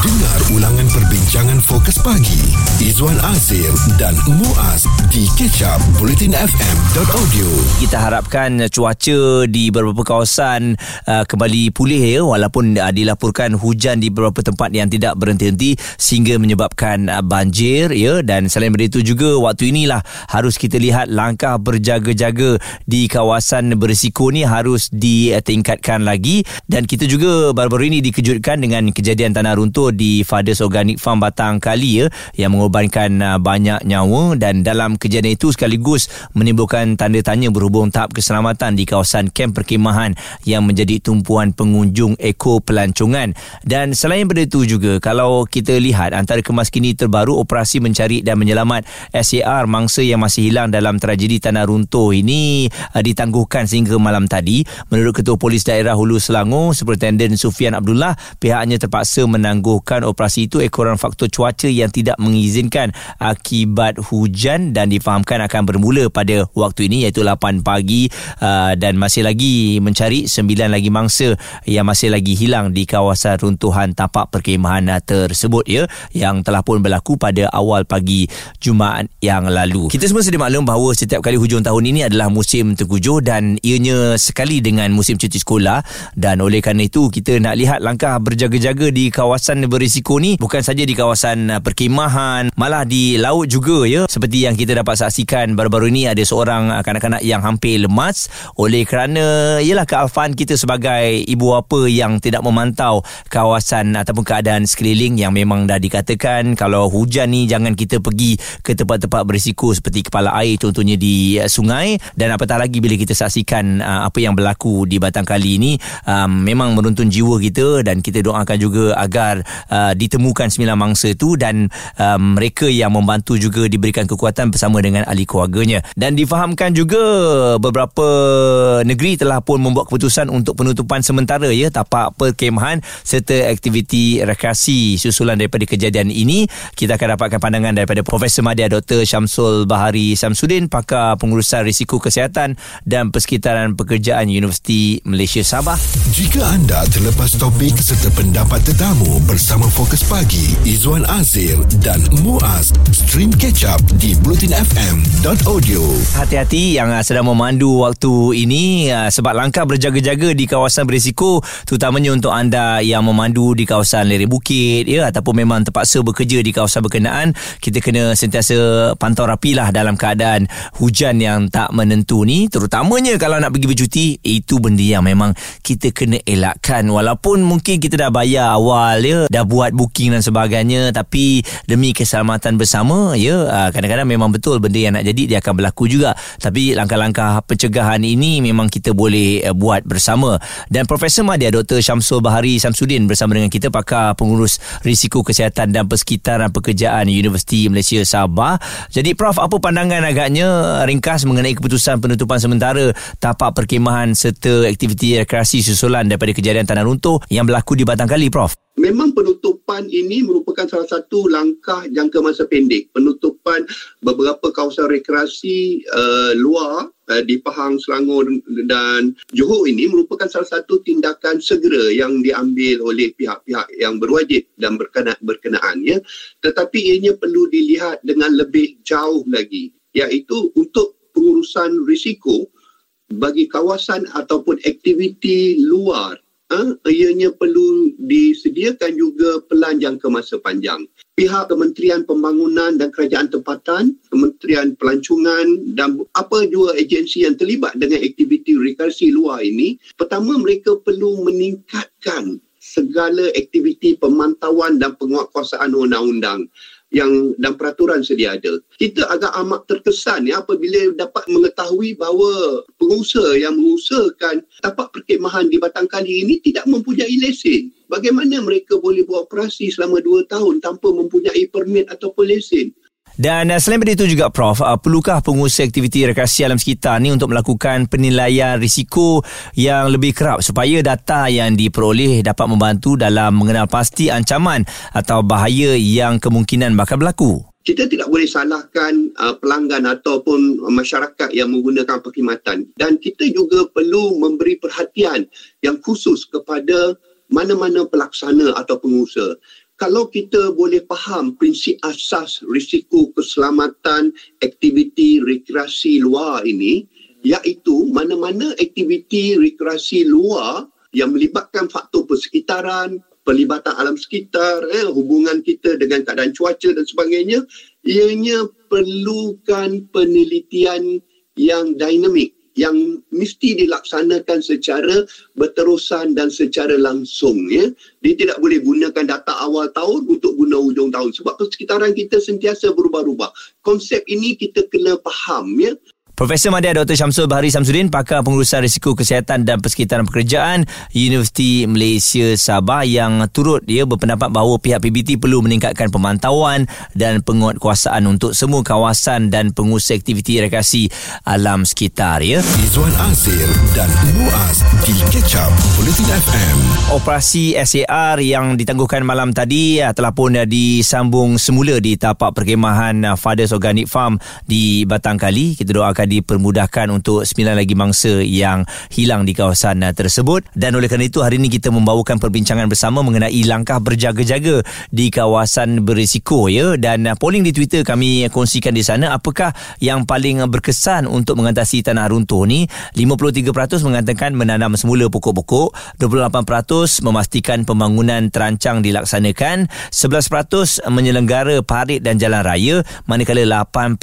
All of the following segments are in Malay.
Dengar ulangan perbincangan fokus pagi. Izwan Azir dan Muaz di kecap bulletinfm.audio kita harapkan cuaca di beberapa kawasan uh, kembali pulih ya walaupun uh, dilaporkan hujan di beberapa tempat yang tidak berhenti-henti sehingga menyebabkan uh, banjir ya. Dan selain itu juga waktu inilah harus kita lihat langkah berjaga-jaga di kawasan berisiko ni harus ditingkatkan lagi. Dan kita juga baru-baru ini dikejutkan dengan kejadian tanah runtuh di Fathers Organic Farm Batang Kali ya yang mengorbankan uh, banyak nyawa dan dalam kejadian itu sekaligus menimbulkan tanda tanya berhubung tahap keselamatan di kawasan kem perkemahan yang menjadi tumpuan pengunjung eko pelancongan. Dan selain daripada itu juga kalau kita lihat antara kemas kini terbaru operasi mencari dan menyelamat SAR mangsa yang masih hilang dalam tragedi tanah runtuh ini uh, ditangguhkan sehingga malam tadi. Menurut Ketua Polis Daerah Hulu Selangor Superintendent Sufian Abdullah pihaknya terpaksa menangguh melakukan operasi itu ekoran faktor cuaca yang tidak mengizinkan akibat hujan dan difahamkan akan bermula pada waktu ini iaitu 8 pagi uh, dan masih lagi mencari 9 lagi mangsa yang masih lagi hilang di kawasan runtuhan tapak perkemahan tersebut ya yang telah pun berlaku pada awal pagi Jumaat yang lalu. Kita semua sedia maklum bahawa setiap kali hujung tahun ini adalah musim tergujuh dan ianya sekali dengan musim cuti sekolah dan oleh kerana itu kita nak lihat langkah berjaga-jaga di kawasan berisiko ni bukan saja di kawasan uh, perkemahan malah di laut juga ya. Seperti yang kita dapat saksikan baru-baru ini ada seorang uh, kanak-kanak yang hampir lemas oleh kerana ialah kealfaan kita sebagai ibu bapa yang tidak memantau kawasan ataupun keadaan sekeliling yang memang dah dikatakan kalau hujan ni jangan kita pergi ke tempat-tempat berisiko seperti kepala air contohnya di uh, sungai. Dan apatah lagi bila kita saksikan apa yang berlaku di Batang Kali ini um, memang meruntun jiwa kita dan kita doakan juga agar uh, ditemukan sembilan mangsa itu dan uh, mereka yang membantu juga diberikan kekuatan bersama dengan ahli keluarganya dan difahamkan juga beberapa negeri telah pun membuat keputusan untuk penutupan sementara ya tapak perkemahan serta aktiviti rekreasi susulan daripada kejadian ini kita akan dapatkan pandangan daripada Profesor Madya Dr. Syamsul Bahari Samsudin pakar pengurusan risiko kesihatan dan persekitaran pekerjaan Universiti Malaysia Sabah Jika anda terlepas topik serta pendapat tetamu bersama Fokus Pagi Izwan Azir dan Muaz. Stream Catch Up di blutinfm.audio Hati-hati yang uh, sedang memandu waktu ini uh, sebab langkah berjaga-jaga di kawasan berisiko terutamanya untuk anda yang memandu di kawasan lereng bukit ya ataupun memang terpaksa bekerja di kawasan berkenaan kita kena sentiasa pantau rapilah dalam keadaan hujan yang tak menentu ni. Terutamanya kalau nak pergi bercuti itu benda yang memang kita kena elakkan. Walaupun mungkin kita dah bayar awal ya dah buat booking dan sebagainya tapi demi keselamatan bersama ya ah, kadang-kadang memang betul benda yang nak jadi dia akan berlaku juga. Tapi langkah-langkah pencegahan ini memang kita boleh eh, buat bersama. Dan Profesor Madya Dr. Syamsul Bahari Samsudin bersama dengan kita pakar pengurus risiko kesihatan dan persekitaran pekerjaan Universiti Malaysia Sabah. Jadi Prof apa pandangan agaknya ringkas mengenai keputusan penutupan sementara tapak perkemahan serta aktiviti rekreasi susulan daripada kejadian tanah runtuh yang berlaku di Batang Kali Prof memang penutupan ini merupakan salah satu langkah jangka masa pendek. Penutupan beberapa kawasan rekreasi uh, luar uh, di Pahang, Selangor dan Johor ini merupakan salah satu tindakan segera yang diambil oleh pihak-pihak yang berwajib dan berkenaan, berkenaan ya. Tetapi ianya perlu dilihat dengan lebih jauh lagi iaitu untuk pengurusan risiko bagi kawasan ataupun aktiviti luar uh, ianya perlu disediakan juga pelan jangka masa panjang. Pihak Kementerian Pembangunan dan Kerajaan Tempatan, Kementerian Pelancongan dan apa juga agensi yang terlibat dengan aktiviti rekreasi luar ini, pertama mereka perlu meningkatkan segala aktiviti pemantauan dan penguatkuasaan undang-undang yang dan peraturan sedia ada. Kita agak amat terkesan ya apabila dapat mengetahui bahawa pengusaha yang mengusahakan tapak perkemahan di Batang Kali ini tidak mempunyai lesen. Bagaimana mereka boleh buat operasi selama dua tahun tanpa mempunyai permit ataupun lesen? Dan uh, selain daripada itu juga Prof, uh, perlukah pengusaha aktiviti rekreasi alam sekitar ni untuk melakukan penilaian risiko yang lebih kerap supaya data yang diperoleh dapat membantu dalam mengenal pasti ancaman atau bahaya yang kemungkinan bakal berlaku? Kita tidak boleh salahkan uh, pelanggan ataupun masyarakat yang menggunakan perkhidmatan dan kita juga perlu memberi perhatian yang khusus kepada mana-mana pelaksana atau pengusaha kalau kita boleh faham prinsip asas risiko keselamatan aktiviti rekreasi luar ini iaitu mana-mana aktiviti rekreasi luar yang melibatkan faktor persekitaran, pelibatan alam sekitar, eh, hubungan kita dengan keadaan cuaca dan sebagainya, ianya perlukan penelitian yang dinamik yang mesti dilaksanakan secara berterusan dan secara langsung ya. Dia tidak boleh gunakan data awal tahun untuk guna hujung tahun. Sebab persekitaran kita sentiasa berubah-ubah. Konsep ini kita kena faham ya Profesor Madya Dr. Syamsul Bahari Samsudin, pakar pengurusan risiko kesihatan dan persekitaran pekerjaan Universiti Malaysia Sabah yang turut dia berpendapat bahawa pihak PBT perlu meningkatkan pemantauan dan penguatkuasaan untuk semua kawasan dan pengusaha aktiviti rekreasi alam sekitar ya. Izwan Azir dan Muaz di Ketchup Politin FM. Operasi SAR yang ditangguhkan malam tadi ah, telah pun disambung semula di tapak perkemahan ah, Fathers Organic Farm di Batang Kali. Kita doakan dipermudahkan untuk sembilan lagi mangsa yang hilang di kawasan uh, tersebut. Dan oleh kerana itu hari ini kita membawakan perbincangan bersama mengenai langkah berjaga-jaga di kawasan berisiko ya. Dan uh, polling di Twitter kami kongsikan di sana apakah yang paling berkesan untuk mengatasi tanah runtuh ni? 53% mengatakan menanam semula pokok-pokok 28% memastikan pembangunan terancang dilaksanakan 11% menyelenggara parit dan jalan raya manakala 8%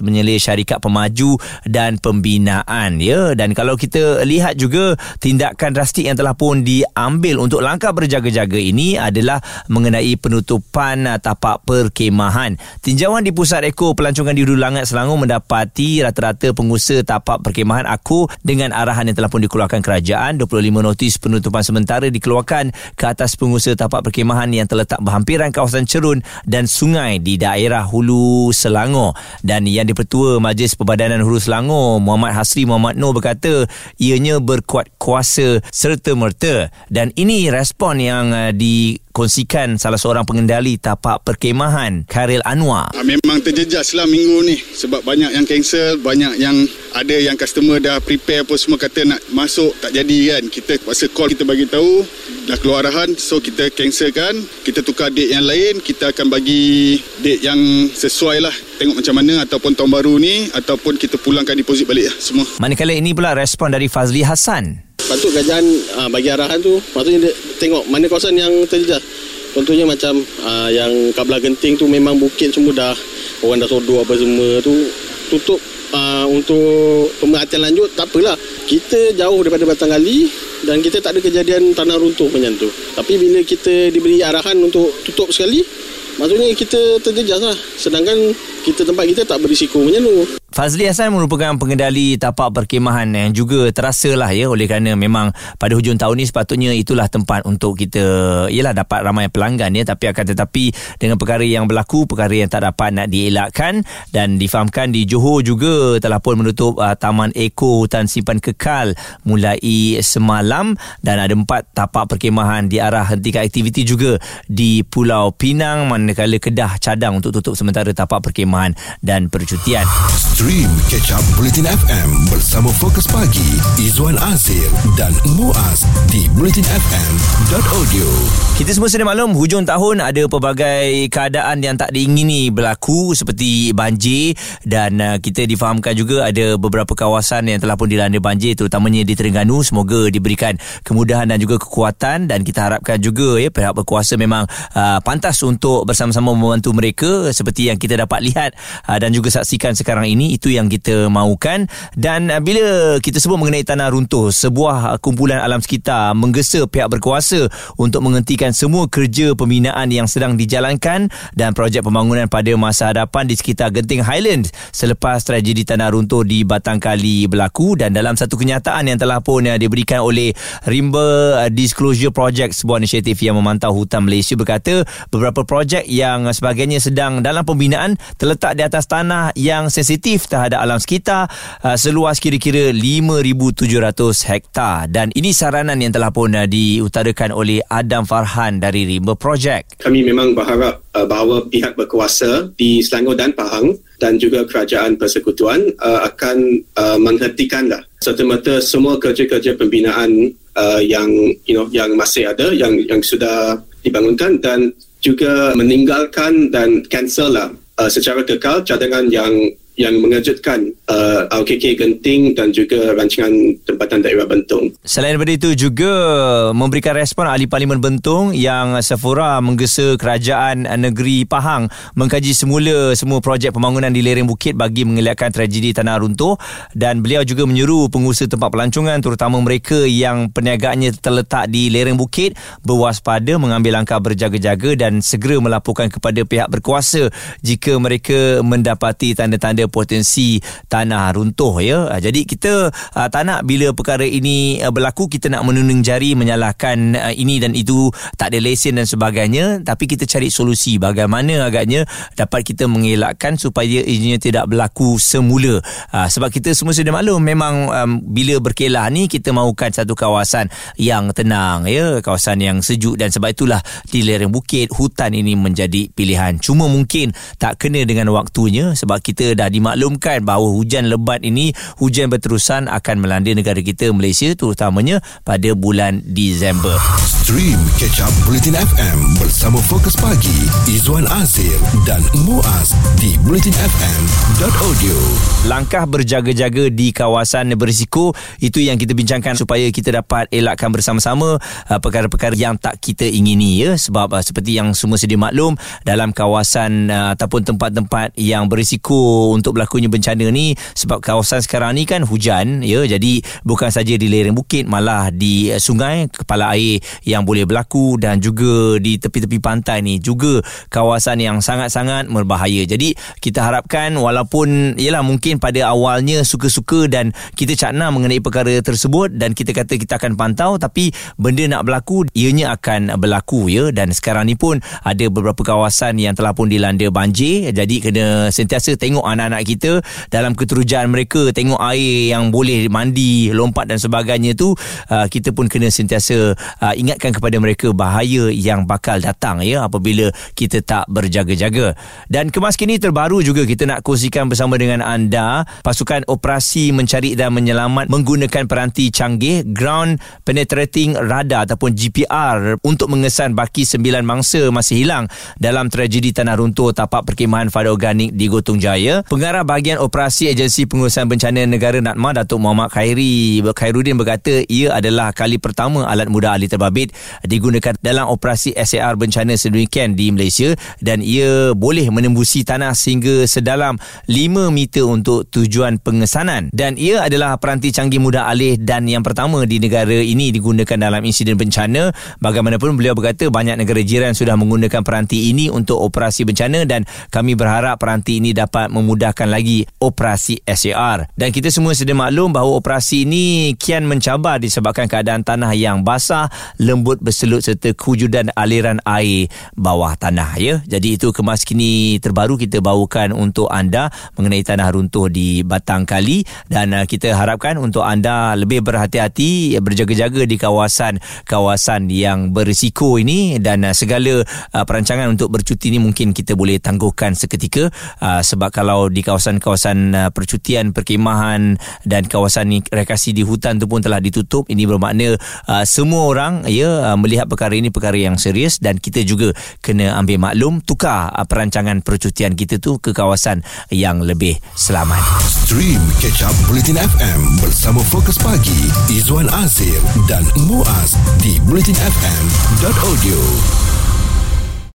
menyelir syarikat pemaju dan pembinaan ya. Dan kalau kita lihat juga tindakan drastik yang telah pun diambil untuk langkah berjaga-jaga ini adalah mengenai penutupan uh, tapak perkemahan. Tinjauan di pusat eko pelancongan di Hulu Langat Selangor mendapati rata-rata pengusaha tapak perkemahan aku dengan arahan yang telah pun dikeluarkan kerajaan. 25 notis penutupan sementara dikeluarkan ke atas pengusaha tapak perkemahan yang terletak berhampiran kawasan cerun dan sungai di daerah Hulu Selangor. Dan yang dipertua Majlis Perbadanan Hulu Selangor Muhammad Hasri Muhammad Noor berkata ianya berkuat kuasa serta merta dan ini respon yang uh, di kongsikan salah seorang pengendali tapak perkemahan Karil Anwar. Ah, memang terjejas lah minggu ni sebab banyak yang cancel, banyak yang ada yang customer dah prepare apa semua kata nak masuk tak jadi kan. Kita pasal call kita bagi tahu dah keluar arahan so kita cancelkan, kita tukar date yang lain, kita akan bagi date yang sesuai lah tengok macam mana ataupun tahun baru ni ataupun kita pulangkan deposit balik lah semua. Manakala ini pula respon dari Fazli Hassan. Patut kerajaan uh, bagi arahan tu Patutnya dia tengok mana kawasan yang terjejas Contohnya macam uh, yang Kablah Genting tu memang bukit semua dah Orang dah sodor apa semua tu Tutup uh, untuk pemerhatian lanjut Tak apalah Kita jauh daripada Batang Kali Dan kita tak ada kejadian tanah runtuh macam tu Tapi bila kita diberi arahan untuk tutup sekali Maksudnya kita terjejas lah. Sedangkan kita tempat kita tak berisiko tu Fazli Hassan merupakan pengendali tapak perkemahan yang juga terasa lah ya. Oleh kerana memang pada hujung tahun ni sepatutnya itulah tempat untuk kita ialah dapat ramai pelanggan ya. Tapi akan tetapi dengan perkara yang berlaku perkara yang tak dapat nak dielakkan dan difahamkan di Johor juga telah pun menutup uh, Taman Eko Hutan Simpan Kekal mulai semalam. Dan ada empat tapak perkemahan di arah hentikan aktiviti juga di Pulau Pinang manakala Kedah cadang untuk tutup sementara tapak perkemahan dan percutian. Stream Catch Up Bulletin FM bersama Fokus Pagi Izwan Azir dan Muaz di bulletinfm.audio. Kita semua sedia maklum hujung tahun ada pelbagai keadaan yang tak diingini berlaku seperti banjir dan uh, kita difahamkan juga ada beberapa kawasan yang telah pun dilanda banjir terutamanya di Terengganu semoga diberikan kemudahan dan juga kekuatan dan kita harapkan juga ya pihak berkuasa memang uh, pantas untuk bersama-sama membantu mereka seperti yang kita dapat lihat uh, dan juga saksikan sekarang ini itu yang kita mahukan dan uh, bila kita sebut mengenai tanah runtuh sebuah uh, kumpulan alam sekitar menggesa pihak berkuasa untuk menghentikan semua kerja pembinaan yang sedang dijalankan dan projek pembangunan pada masa hadapan di sekitar Genting Highlands selepas tragedi tanah runtuh di Batang Kali berlaku. Dan dalam satu kenyataan yang telah pun uh, diberikan oleh Rimba Disclosure Project sebuah inisiatif yang memantau hutan Malaysia berkata beberapa projek yang sebagainya sedang dalam pembinaan terletak di atas tanah yang sensitif terhadap alam sekitar uh, seluas kira-kira 5,700 hektar dan ini saranan yang telah pun uh, diutarakan oleh Adam Farhan dari Rimba Project. Kami memang berharap uh, bahawa pihak berkuasa di Selangor dan Pahang dan juga kerajaan persekutuan uh, akan uh, menghentikanlah serta-merta semua kerja-kerja pembinaan uh, yang you know yang masih ada yang yang sudah dibangunkan dan juga meninggalkan dan cancel lah uh, secara kekal cadangan yang yang mengejutkan uh, RKK Genting dan juga rancangan tempatan daerah Bentong. Selain daripada itu juga memberikan respon ahli Parlimen Bentong yang Sephora menggesa kerajaan negeri Pahang mengkaji semula semua projek pembangunan di lereng bukit bagi mengelakkan tragedi tanah runtuh dan beliau juga menyuruh pengusaha tempat pelancongan terutama mereka yang perniagaannya terletak di lereng bukit berwaspada mengambil langkah berjaga-jaga dan segera melaporkan kepada pihak berkuasa jika mereka mendapati tanda-tanda ada potensi tanah runtuh ya. Ah, jadi kita uh, tak nak bila perkara ini uh, berlaku kita nak menunung jari menyalahkan uh, ini dan itu tak ada lesen dan sebagainya tapi kita cari solusi bagaimana agaknya dapat kita mengelakkan supaya izinnya tidak berlaku semula. Uh, sebab kita semua sudah maklum memang um, bila berkelah ni kita mahukan satu kawasan yang tenang ya, kawasan yang sejuk dan sebab itulah di lereng bukit hutan ini menjadi pilihan. Cuma mungkin tak kena dengan waktunya sebab kita dah dimaklumkan bahawa hujan lebat ini hujan berterusan akan melanda negara kita Malaysia terutamanya pada bulan Disember. Stream Catch Up Bulletin FM bersama Fokus Pagi Izwan Azir dan Muaz di bulletinfm.audio. Langkah berjaga-jaga di kawasan berisiko itu yang kita bincangkan supaya kita dapat elakkan bersama-sama uh, perkara-perkara yang tak kita ingini ya sebab uh, seperti yang semua sedia maklum dalam kawasan uh, ataupun tempat-tempat yang berisiko untuk berlakunya bencana ni sebab kawasan sekarang ni kan hujan ya. Jadi bukan saja di lereng bukit malah di uh, sungai kepala air yang boleh berlaku dan juga di tepi-tepi pantai ni juga kawasan yang sangat-sangat berbahaya. Jadi kita harapkan walaupun ialah mungkin pada awalnya suka-suka dan kita cakna mengenai perkara tersebut dan kita kata kita akan pantau tapi benda nak berlaku ianya akan berlaku ya. Dan sekarang ni pun ada beberapa kawasan yang telah pun dilanda banjir. Jadi kena sentiasa tengok anak anak-anak kita dalam keterujuan mereka tengok air yang boleh mandi lompat dan sebagainya tu uh, kita pun kena sentiasa uh, ingatkan kepada mereka bahaya yang bakal datang ya apabila kita tak berjaga-jaga. Dan kemas kini terbaru juga kita nak kongsikan bersama dengan anda pasukan operasi mencari dan menyelamat menggunakan peranti canggih ground penetrating radar ataupun GPR untuk mengesan baki sembilan mangsa masih hilang dalam tragedi tanah runtuh tapak perkemahan Fada Organik di Gotong Jaya Pengarah bahagian operasi Agensi Pengurusan Bencana Negara NATMA Datuk Muhammad Khairi Khairuddin berkata ia adalah kali pertama alat mudah ahli terbabit digunakan dalam operasi SAR bencana sedemikian di Malaysia dan ia boleh menembusi tanah sehingga sedalam 5 meter untuk tujuan pengesanan. Dan ia adalah peranti canggih mudah alih dan yang pertama di negara ini digunakan dalam insiden bencana. Bagaimanapun beliau berkata banyak negara jiran sudah menggunakan peranti ini untuk operasi bencana dan kami berharap peranti ini dapat memudahkan memudahkan lagi operasi SAR. Dan kita semua sedia maklum bahawa operasi ini kian mencabar disebabkan keadaan tanah yang basah, lembut berselut serta kewujudan aliran air bawah tanah ya. Jadi itu kemas kini terbaru kita bawakan untuk anda mengenai tanah runtuh di Batang Kali dan uh, kita harapkan untuk anda lebih berhati-hati berjaga-jaga di kawasan-kawasan yang berisiko ini dan uh, segala uh, perancangan untuk bercuti ini mungkin kita boleh tangguhkan seketika sebab kalau di kawasan-kawasan uh, percutian perkemahan dan kawasan rekreasi di hutan tu pun telah ditutup. Ini bermakna uh, semua orang ya uh, melihat perkara ini perkara yang serius dan kita juga kena ambil maklum tukar uh, perancangan percutian kita tu ke kawasan yang lebih selamat. Stream catch up bulletin FM bersama Fokus Pagi Izwan Azir dan Muaz di bulletinfm.audio